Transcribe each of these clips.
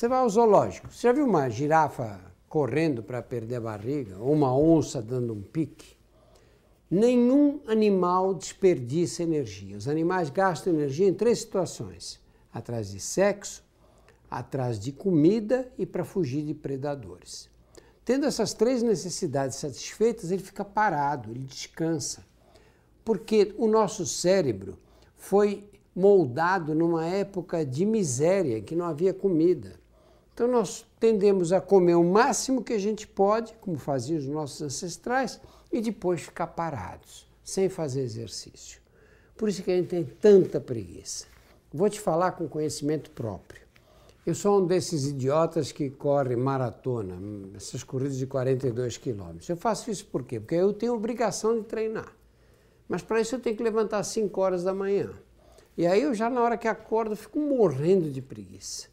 Você vai ao zoológico. Você já viu uma girafa correndo para perder a barriga? Ou uma onça dando um pique? Nenhum animal desperdiça energia. Os animais gastam energia em três situações: atrás de sexo, atrás de comida e para fugir de predadores. Tendo essas três necessidades satisfeitas, ele fica parado, ele descansa. Porque o nosso cérebro foi moldado numa época de miséria, que não havia comida. Então nós tendemos a comer o máximo que a gente pode, como faziam os nossos ancestrais, e depois ficar parados, sem fazer exercício. Por isso que a gente tem tanta preguiça. Vou te falar com conhecimento próprio. Eu sou um desses idiotas que corre maratona, essas corridas de 42 quilômetros. Eu faço isso por quê? Porque eu tenho obrigação de treinar. Mas para isso eu tenho que levantar às 5 horas da manhã. E aí eu já na hora que acordo fico morrendo de preguiça.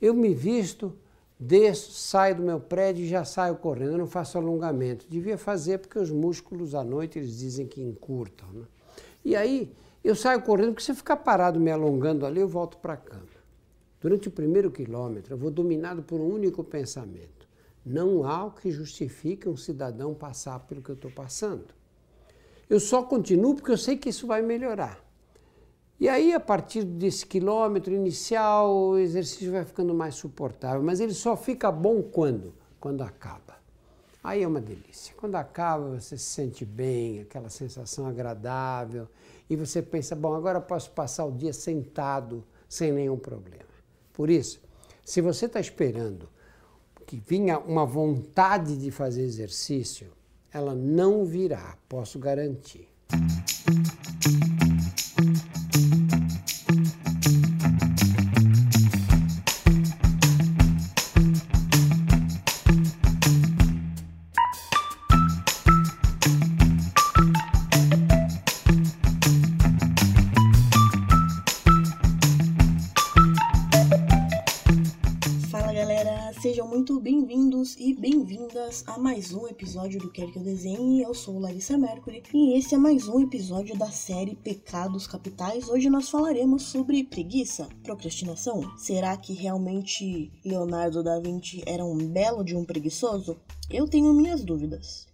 Eu me visto, desço, saio do meu prédio e já saio correndo. Eu não faço alongamento. Devia fazer porque os músculos à noite eles dizem que encurtam. Né? E aí eu saio correndo porque se eu ficar parado me alongando ali, eu volto para a cama. Durante o primeiro quilômetro, eu vou dominado por um único pensamento. Não há o que justifique um cidadão passar pelo que eu estou passando. Eu só continuo porque eu sei que isso vai melhorar. E aí, a partir desse quilômetro inicial, o exercício vai ficando mais suportável, mas ele só fica bom quando? Quando acaba. Aí é uma delícia. Quando acaba, você se sente bem, aquela sensação agradável, e você pensa: bom, agora posso passar o dia sentado sem nenhum problema. Por isso, se você está esperando que vinha uma vontade de fazer exercício, ela não virá, posso garantir. Bem-vindas a mais um episódio do Quer Que Eu Desenhe. Eu sou Larissa Mercury e esse é mais um episódio da série Pecados Capitais. Hoje nós falaremos sobre preguiça, procrastinação. Será que realmente Leonardo da Vinci era um belo de um preguiçoso? Eu tenho minhas dúvidas.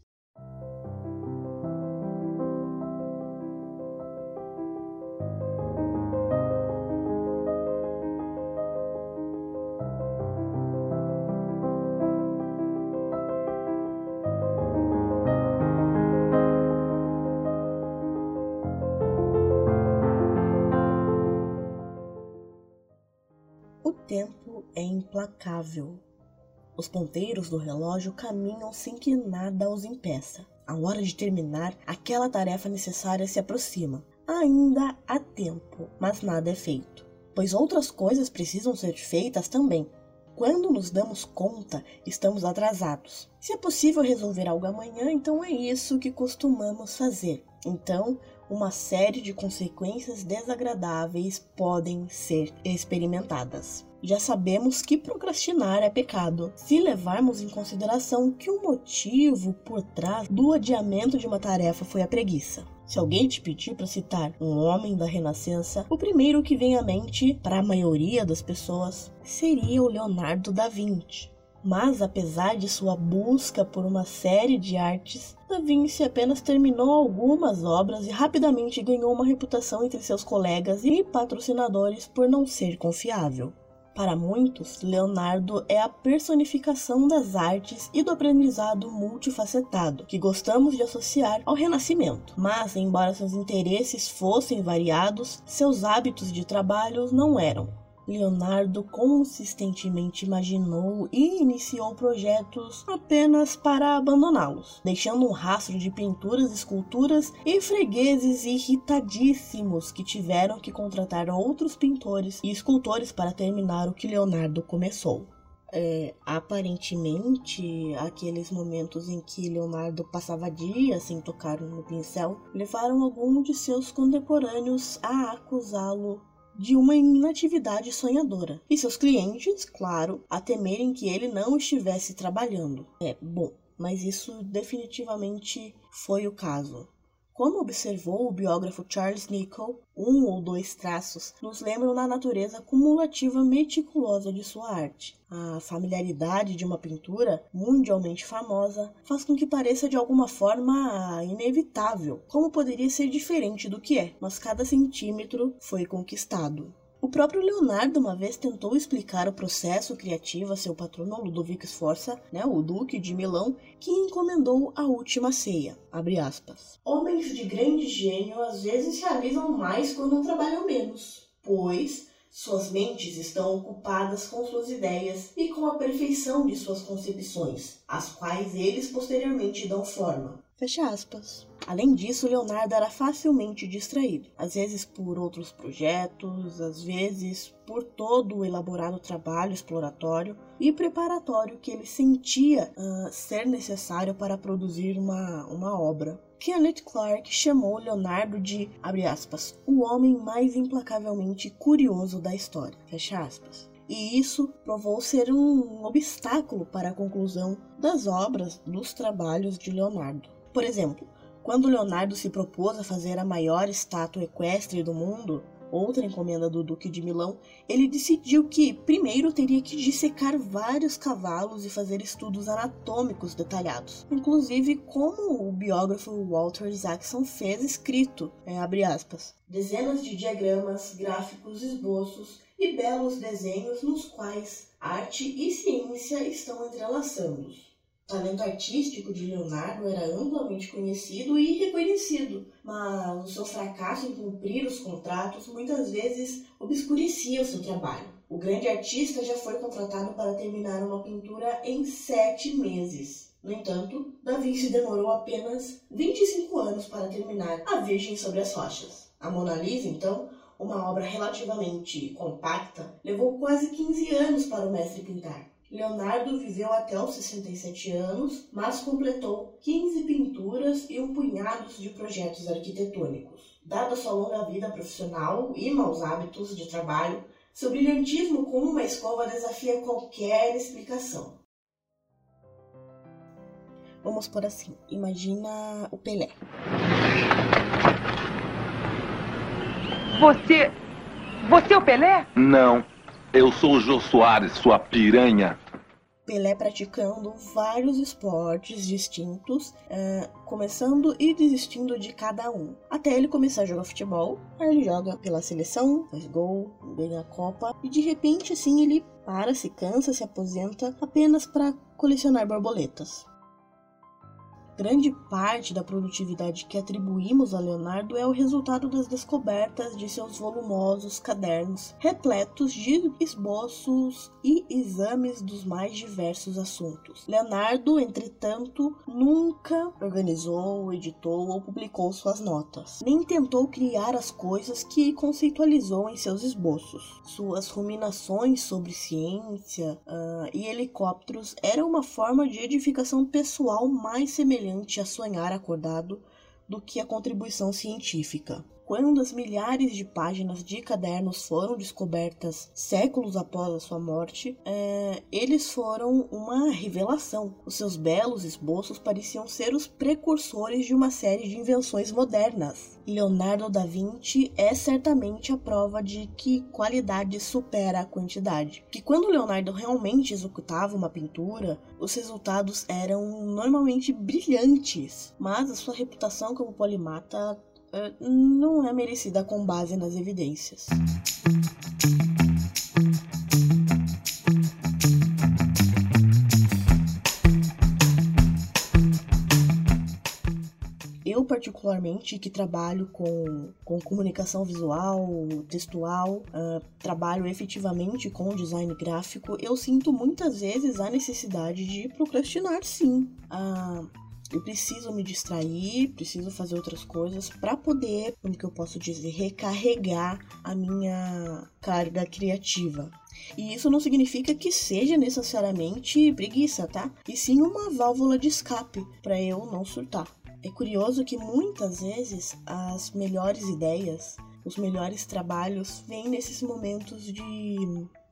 Tempo é implacável. Os ponteiros do relógio caminham sem que nada os impeça. A hora de terminar aquela tarefa necessária se aproxima. Ainda há tempo, mas nada é feito, pois outras coisas precisam ser feitas também. Quando nos damos conta, estamos atrasados. Se é possível resolver algo amanhã, então é isso que costumamos fazer. Então, uma série de consequências desagradáveis podem ser experimentadas já sabemos que procrastinar é pecado, se levarmos em consideração que o motivo por trás do adiamento de uma tarefa foi a preguiça. Se alguém te pedir para citar um homem da Renascença, o primeiro que vem à mente, para a maioria das pessoas, seria o Leonardo da Vinci. Mas apesar de sua busca por uma série de artes, Da Vinci apenas terminou algumas obras e rapidamente ganhou uma reputação entre seus colegas e patrocinadores por não ser confiável. Para muitos, Leonardo é a personificação das artes e do aprendizado multifacetado que gostamos de associar ao Renascimento. Mas, embora seus interesses fossem variados, seus hábitos de trabalho não eram. Leonardo consistentemente imaginou e iniciou projetos apenas para abandoná-los, deixando um rastro de pinturas, esculturas e fregueses irritadíssimos que tiveram que contratar outros pintores e escultores para terminar o que Leonardo começou. É, aparentemente, aqueles momentos em que Leonardo passava dias sem tocar no pincel levaram algum de seus contemporâneos a acusá-lo de uma inatividade sonhadora, e seus clientes, claro, a temerem que ele não estivesse trabalhando. É bom, mas isso definitivamente foi o caso. Como observou o biógrafo Charles Nichol, um ou dois traços nos lembram da natureza cumulativa meticulosa de sua arte. A familiaridade de uma pintura mundialmente famosa faz com que pareça de alguma forma inevitável, como poderia ser diferente do que é, mas cada centímetro foi conquistado. O próprio Leonardo uma vez tentou explicar o processo criativo a seu patrono Ludovico Sforza, né, o duque de Milão, que encomendou a última ceia. Homens de grande gênio às vezes realizam mais quando trabalham menos, pois suas mentes estão ocupadas com suas ideias e com a perfeição de suas concepções, às quais eles posteriormente dão forma. Fecha aspas. Além disso, Leonardo era facilmente distraído, às vezes por outros projetos, às vezes por todo o elaborado trabalho exploratório e preparatório que ele sentia uh, ser necessário para produzir uma, uma obra. Kenneth Clark chamou Leonardo de, aspas, o homem mais implacavelmente curioso da história, e isso provou ser um obstáculo para a conclusão das obras dos trabalhos de Leonardo. Por exemplo, quando Leonardo se propôs a fazer a maior estátua equestre do mundo, outra encomenda do Duque de Milão, ele decidiu que primeiro teria que dissecar vários cavalos e fazer estudos anatômicos detalhados, inclusive como o biógrafo Walter Isaacson fez escrito, é, abre aspas, dezenas de diagramas, gráficos, esboços e belos desenhos nos quais arte e ciência estão entrelaçando. O talento artístico de Leonardo era amplamente conhecido e reconhecido, mas o seu fracasso em cumprir os contratos muitas vezes obscurecia o seu trabalho. O grande artista já foi contratado para terminar uma pintura em sete meses. No entanto, Davi se demorou apenas 25 anos para terminar A Virgem sobre as Rochas. A Mona Lisa, então, uma obra relativamente compacta, levou quase 15 anos para o mestre pintar. Leonardo viveu até os 67 anos, mas completou 15 pinturas e um punhado de projetos arquitetônicos. Dada sua longa vida profissional e maus hábitos de trabalho, seu brilhantismo como uma escova desafia qualquer explicação. Vamos por assim, imagina o Pelé. Você. Você é o Pelé? Não. Eu sou o Jô Soares, sua piranha. Pelé praticando vários esportes distintos, uh, começando e desistindo de cada um. Até ele começar a jogar futebol, aí ele joga pela seleção, faz gol, ganha a Copa, e de repente assim ele para, se cansa, se aposenta apenas para colecionar borboletas. Grande parte da produtividade que atribuímos a Leonardo é o resultado das descobertas de seus volumosos cadernos, repletos de esboços e exames dos mais diversos assuntos. Leonardo, entretanto, nunca organizou, editou ou publicou suas notas, nem tentou criar as coisas que conceitualizou em seus esboços. Suas ruminações sobre ciência uh, e helicópteros eram uma forma de edificação pessoal mais semelhante semelhante a sonhar acordado do que a contribuição científica. Quando as milhares de páginas de cadernos foram descobertas séculos após a sua morte, é, eles foram uma revelação. Os seus belos esboços pareciam ser os precursores de uma série de invenções modernas. Leonardo da Vinci é certamente a prova de que qualidade supera a quantidade. Que quando Leonardo realmente executava uma pintura, os resultados eram normalmente brilhantes, mas a sua reputação como polimata não é merecida com base nas evidências. Eu, particularmente, que trabalho com, com comunicação visual, textual, uh, trabalho efetivamente com design gráfico, eu sinto muitas vezes a necessidade de procrastinar, sim. Uh, eu preciso me distrair, preciso fazer outras coisas para poder, como que eu posso dizer, recarregar a minha carga criativa. E isso não significa que seja necessariamente preguiça, tá? E sim uma válvula de escape para eu não surtar. É curioso que muitas vezes as melhores ideias, os melhores trabalhos vêm nesses momentos de,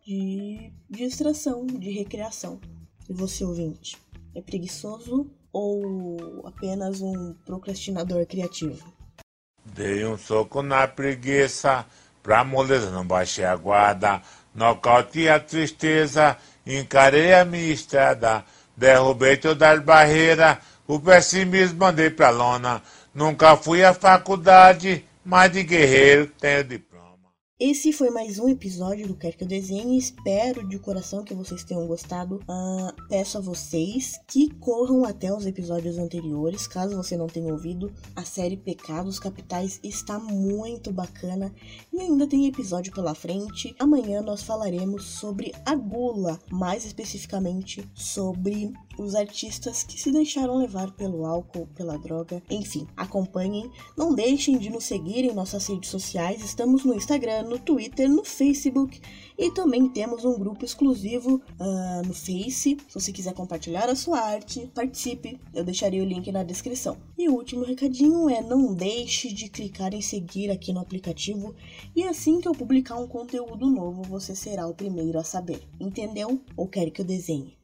de distração, de recreação. E você ouvinte, é preguiçoso ou apenas um procrastinador criativo? Dei um soco na preguiça, pra moleza não baixei a guarda, nocautei a tristeza, encarei a minha estrada, derrubei todas as barreiras, o pessimismo mandei pra lona, nunca fui à faculdade, mas de guerreiro tenho diploma. Esse foi mais um episódio do Quer Que Eu Desenhe. Espero de coração que vocês tenham gostado. Uh, peço a vocês que corram até os episódios anteriores, caso você não tenha ouvido. A série Pecados Capitais está muito bacana e ainda tem episódio pela frente. Amanhã nós falaremos sobre a gula, mais especificamente sobre os artistas que se deixaram levar pelo álcool, pela droga, enfim, acompanhem. Não deixem de nos seguir em nossas redes sociais. Estamos no Instagram, no Twitter, no Facebook e também temos um grupo exclusivo uh, no Face. Se você quiser compartilhar a sua arte, participe. Eu deixarei o link na descrição. E o último recadinho é não deixe de clicar em seguir aqui no aplicativo e assim que eu publicar um conteúdo novo, você será o primeiro a saber. Entendeu? Ou quer que eu desenhe?